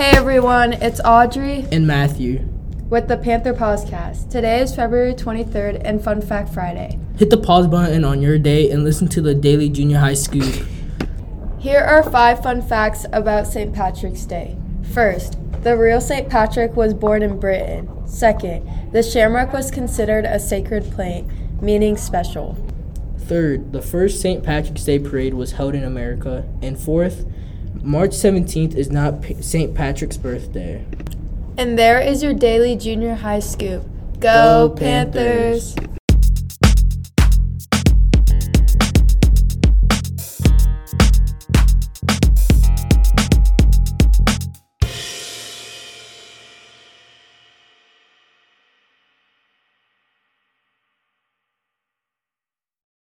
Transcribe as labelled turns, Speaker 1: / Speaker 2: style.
Speaker 1: everyone, it's Audrey
Speaker 2: and Matthew.
Speaker 1: with the Panther Pawzcast. Today is February 23rd and Fun Fact Friday.
Speaker 2: Hit the pause button on your day and listen to the daily junior high scoop.
Speaker 1: Here are five fun facts about St. Patrick's Day. First, the real St. Patrick was born in Britain. Second, the shamrock was considered a sacred plant, meaning special.
Speaker 2: Third, the first St. Patrick's Day parade was held in America. And fourth, March 17th is not P- St. Patrick's birthday.
Speaker 1: And there is your daily junior high scoop.
Speaker 2: Go
Speaker 1: Go,
Speaker 2: Panthers.
Speaker 1: Panthers.